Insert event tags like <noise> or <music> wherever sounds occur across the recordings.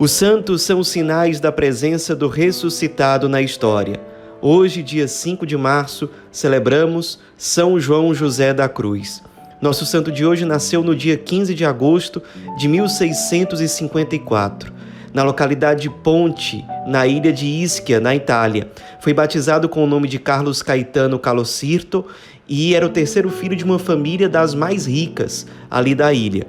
Os santos são sinais da presença do ressuscitado na história. Hoje, dia 5 de março, celebramos São João José da Cruz. Nosso santo de hoje nasceu no dia 15 de agosto de 1654, na localidade de Ponte, na ilha de Ischia, na Itália. Foi batizado com o nome de Carlos Caetano Calocirto e era o terceiro filho de uma família das mais ricas ali da ilha.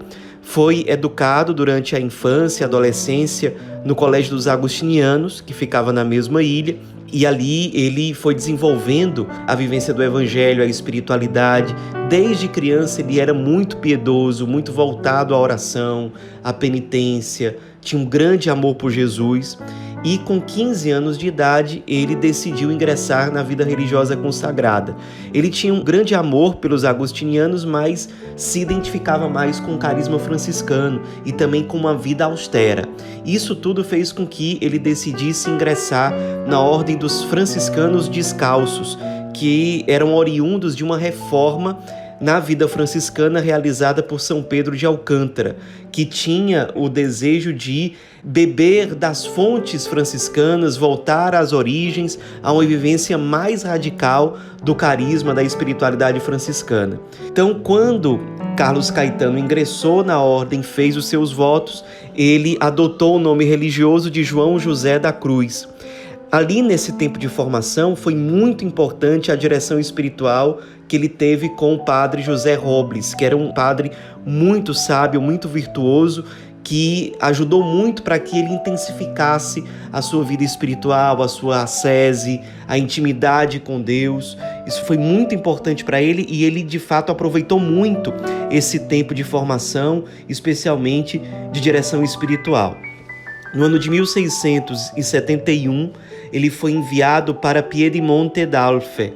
Foi educado durante a infância e adolescência no Colégio dos Agustinianos, que ficava na mesma ilha, e ali ele foi desenvolvendo a vivência do evangelho, a espiritualidade. Desde criança ele era muito piedoso, muito voltado à oração, à penitência, tinha um grande amor por Jesus e com 15 anos de idade ele decidiu ingressar na vida religiosa consagrada. Ele tinha um grande amor pelos agustinianos, mas se identificava mais com o carisma franciscano e também com uma vida austera. Isso tudo fez com que ele decidisse ingressar na ordem dos franciscanos descalços, que eram oriundos de uma reforma na vida franciscana realizada por São Pedro de Alcântara, que tinha o desejo de beber das fontes franciscanas, voltar às origens, a uma vivência mais radical do carisma da espiritualidade franciscana. Então, quando Carlos Caetano ingressou na ordem, fez os seus votos, ele adotou o nome religioso de João José da Cruz. Ali nesse tempo de formação foi muito importante a direção espiritual que ele teve com o padre José Robles, que era um padre muito sábio, muito virtuoso, que ajudou muito para que ele intensificasse a sua vida espiritual, a sua ascese, a intimidade com Deus. Isso foi muito importante para ele e ele de fato aproveitou muito esse tempo de formação, especialmente de direção espiritual. No ano de 1671, ele foi enviado para Piedimonte d'Alfe,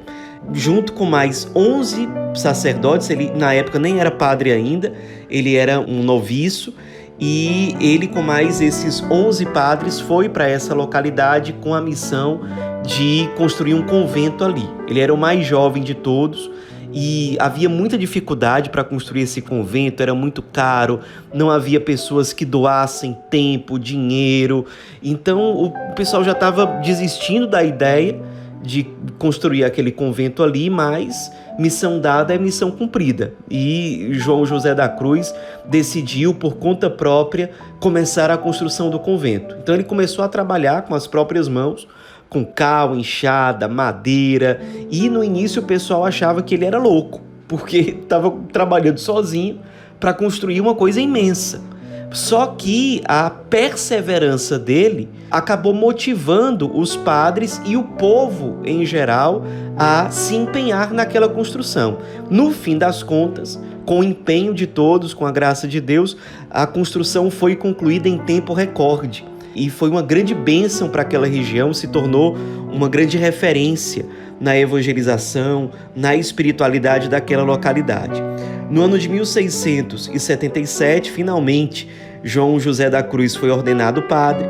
junto com mais 11 sacerdotes, ele na época nem era padre ainda, ele era um noviço, e ele com mais esses 11 padres foi para essa localidade com a missão de construir um convento ali. Ele era o mais jovem de todos e havia muita dificuldade para construir esse convento, era muito caro, não havia pessoas que doassem tempo, dinheiro. Então o pessoal já estava desistindo da ideia de construir aquele convento ali, mas missão dada é missão cumprida. E João José da Cruz decidiu, por conta própria, começar a construção do convento. Então ele começou a trabalhar com as próprias mãos, com cal, enxada, madeira, e no início o pessoal achava que ele era louco, porque <laughs> estava trabalhando sozinho para construir uma coisa imensa. Só que a perseverança dele acabou motivando os padres e o povo em geral a se empenhar naquela construção. No fim das contas, com o empenho de todos, com a graça de Deus, a construção foi concluída em tempo recorde. E foi uma grande bênção para aquela região, se tornou uma grande referência na evangelização, na espiritualidade daquela localidade. No ano de 1677, finalmente, João José da Cruz foi ordenado padre.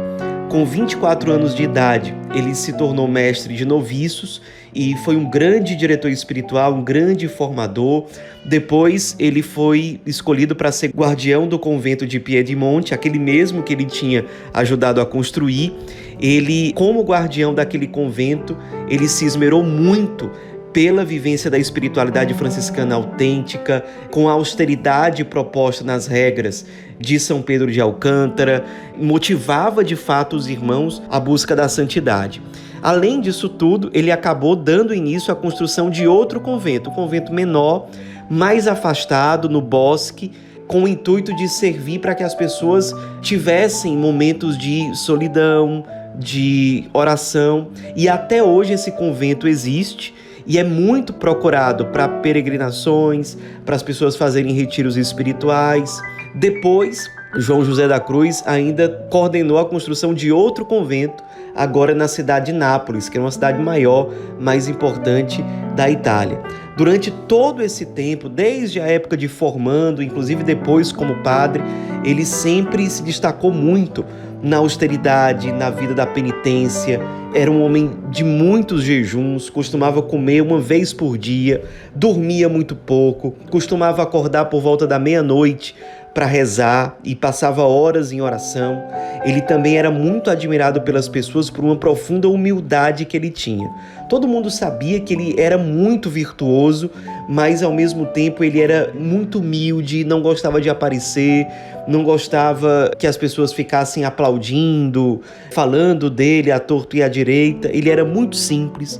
Com 24 anos de idade, ele se tornou mestre de noviços e foi um grande diretor espiritual, um grande formador. Depois, ele foi escolhido para ser guardião do convento de Piedimonte, aquele mesmo que ele tinha ajudado a construir. Ele, como guardião daquele convento, ele se esmerou muito pela vivência da espiritualidade franciscana autêntica, com a austeridade proposta nas regras de São Pedro de Alcântara, motivava de fato os irmãos à busca da santidade. Além disso tudo, ele acabou dando início à construção de outro convento, um convento menor, mais afastado, no bosque, com o intuito de servir para que as pessoas tivessem momentos de solidão, de oração. E até hoje esse convento existe e é muito procurado para peregrinações, para as pessoas fazerem retiros espirituais. Depois, João José da Cruz ainda coordenou a construção de outro convento, agora na cidade de Nápoles, que é uma cidade maior, mais importante da Itália. Durante todo esse tempo, desde a época de formando, inclusive depois como padre, ele sempre se destacou muito na austeridade, na vida da penitência. Era um homem de muitos jejuns, costumava comer uma vez por dia, dormia muito pouco, costumava acordar por volta da meia-noite para rezar e passava horas em oração. ele também era muito admirado pelas pessoas por uma profunda humildade que ele tinha. Todo mundo sabia que ele era muito virtuoso, mas ao mesmo tempo ele era muito humilde, não gostava de aparecer, não gostava que as pessoas ficassem aplaudindo, falando dele à torto e à direita. Ele era muito simples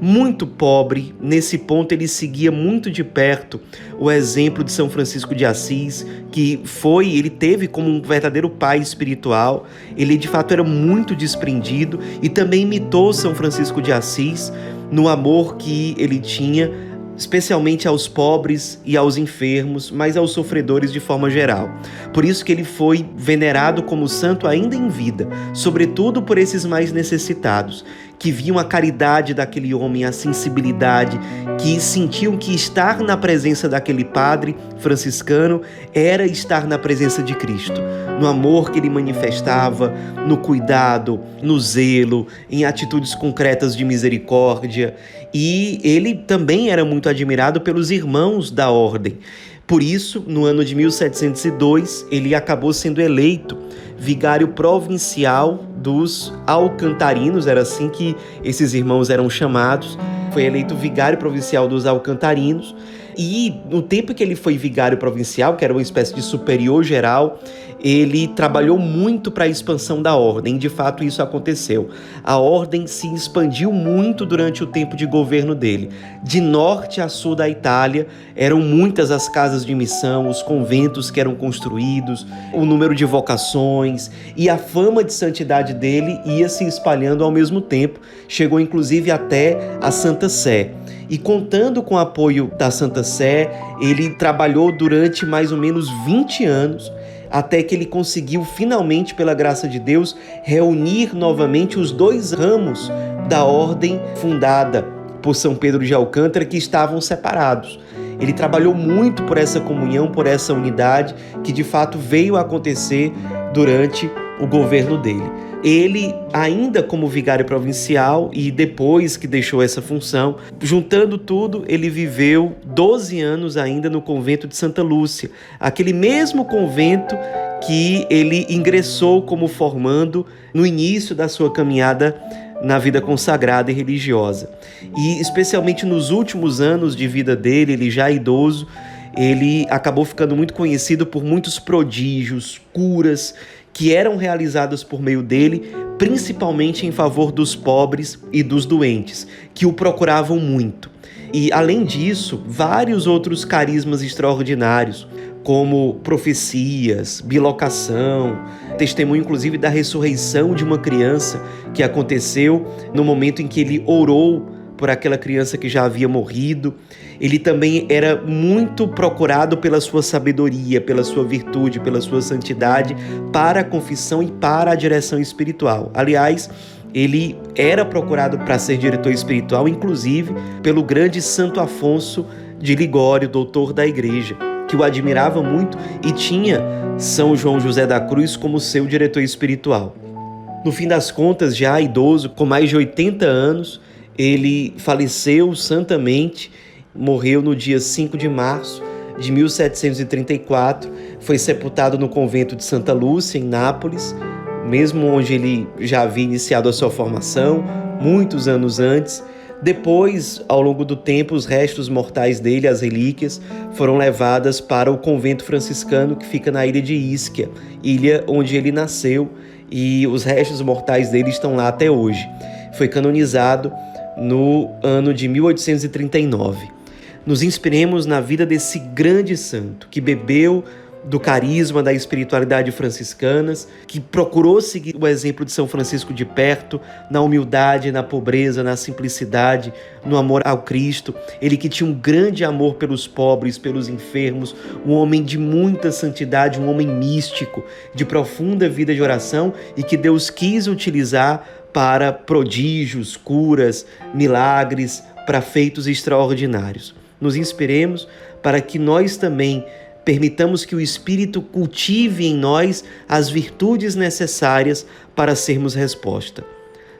muito pobre. Nesse ponto, ele seguia muito de perto o exemplo de São Francisco de Assis, que foi, ele teve como um verdadeiro pai espiritual. Ele de fato era muito desprendido e também imitou São Francisco de Assis no amor que ele tinha especialmente aos pobres e aos enfermos, mas aos sofredores de forma geral. Por isso que ele foi venerado como santo ainda em vida, sobretudo por esses mais necessitados, que viam a caridade daquele homem, a sensibilidade, que sentiam que estar na presença daquele padre franciscano era estar na presença de Cristo, no amor que ele manifestava, no cuidado, no zelo, em atitudes concretas de misericórdia. E ele também era muito admirado pelos irmãos da ordem. Por isso, no ano de 1702, ele acabou sendo eleito vigário provincial dos alcantarinos, era assim que esses irmãos eram chamados. Foi eleito vigário provincial dos alcantarinos. E no tempo que ele foi vigário provincial, que era uma espécie de superior geral, ele trabalhou muito para a expansão da ordem. De fato, isso aconteceu. A ordem se expandiu muito durante o tempo de governo dele. De norte a sul da Itália, eram muitas as casas de missão, os conventos que eram construídos, o número de vocações e a fama de santidade dele ia se espalhando ao mesmo tempo. Chegou inclusive até a Santa Sé. E contando com o apoio da Santa Sé, ele trabalhou durante mais ou menos 20 anos até que ele conseguiu finalmente, pela graça de Deus, reunir novamente os dois ramos da ordem fundada por São Pedro de Alcântara que estavam separados. Ele trabalhou muito por essa comunhão, por essa unidade que de fato veio a acontecer durante o governo dele. Ele, ainda como vigário provincial e depois que deixou essa função, juntando tudo, ele viveu 12 anos ainda no convento de Santa Lúcia, aquele mesmo convento que ele ingressou como formando no início da sua caminhada na vida consagrada e religiosa. E especialmente nos últimos anos de vida dele, ele já idoso, ele acabou ficando muito conhecido por muitos prodígios, curas que eram realizadas por meio dele, principalmente em favor dos pobres e dos doentes, que o procuravam muito. E além disso, vários outros carismas extraordinários, como profecias, bilocação, testemunho inclusive da ressurreição de uma criança que aconteceu no momento em que ele orou por aquela criança que já havia morrido. Ele também era muito procurado pela sua sabedoria, pela sua virtude, pela sua santidade para a confissão e para a direção espiritual. Aliás, ele era procurado para ser diretor espiritual, inclusive pelo grande Santo Afonso de Ligório, doutor da igreja, que o admirava muito e tinha São João José da Cruz como seu diretor espiritual. No fim das contas, já idoso, com mais de 80 anos, ele faleceu santamente, morreu no dia 5 de março de 1734, foi sepultado no convento de Santa Lúcia, em Nápoles, mesmo onde ele já havia iniciado a sua formação, muitos anos antes. Depois, ao longo do tempo, os restos mortais dele, as relíquias, foram levadas para o convento franciscano que fica na ilha de Isquia, ilha onde ele nasceu, e os restos mortais dele estão lá até hoje. Foi canonizado no ano de 1839. Nos inspiremos na vida desse grande santo que bebeu do carisma da espiritualidade franciscanas, que procurou seguir o exemplo de São Francisco de perto, na humildade, na pobreza, na simplicidade, no amor ao Cristo. Ele que tinha um grande amor pelos pobres, pelos enfermos, um homem de muita santidade, um homem místico, de profunda vida de oração e que Deus quis utilizar para prodígios, curas, milagres, para feitos extraordinários. Nos inspiremos para que nós também permitamos que o Espírito cultive em nós as virtudes necessárias para sermos resposta.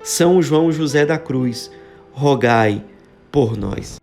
São João José da Cruz, rogai por nós.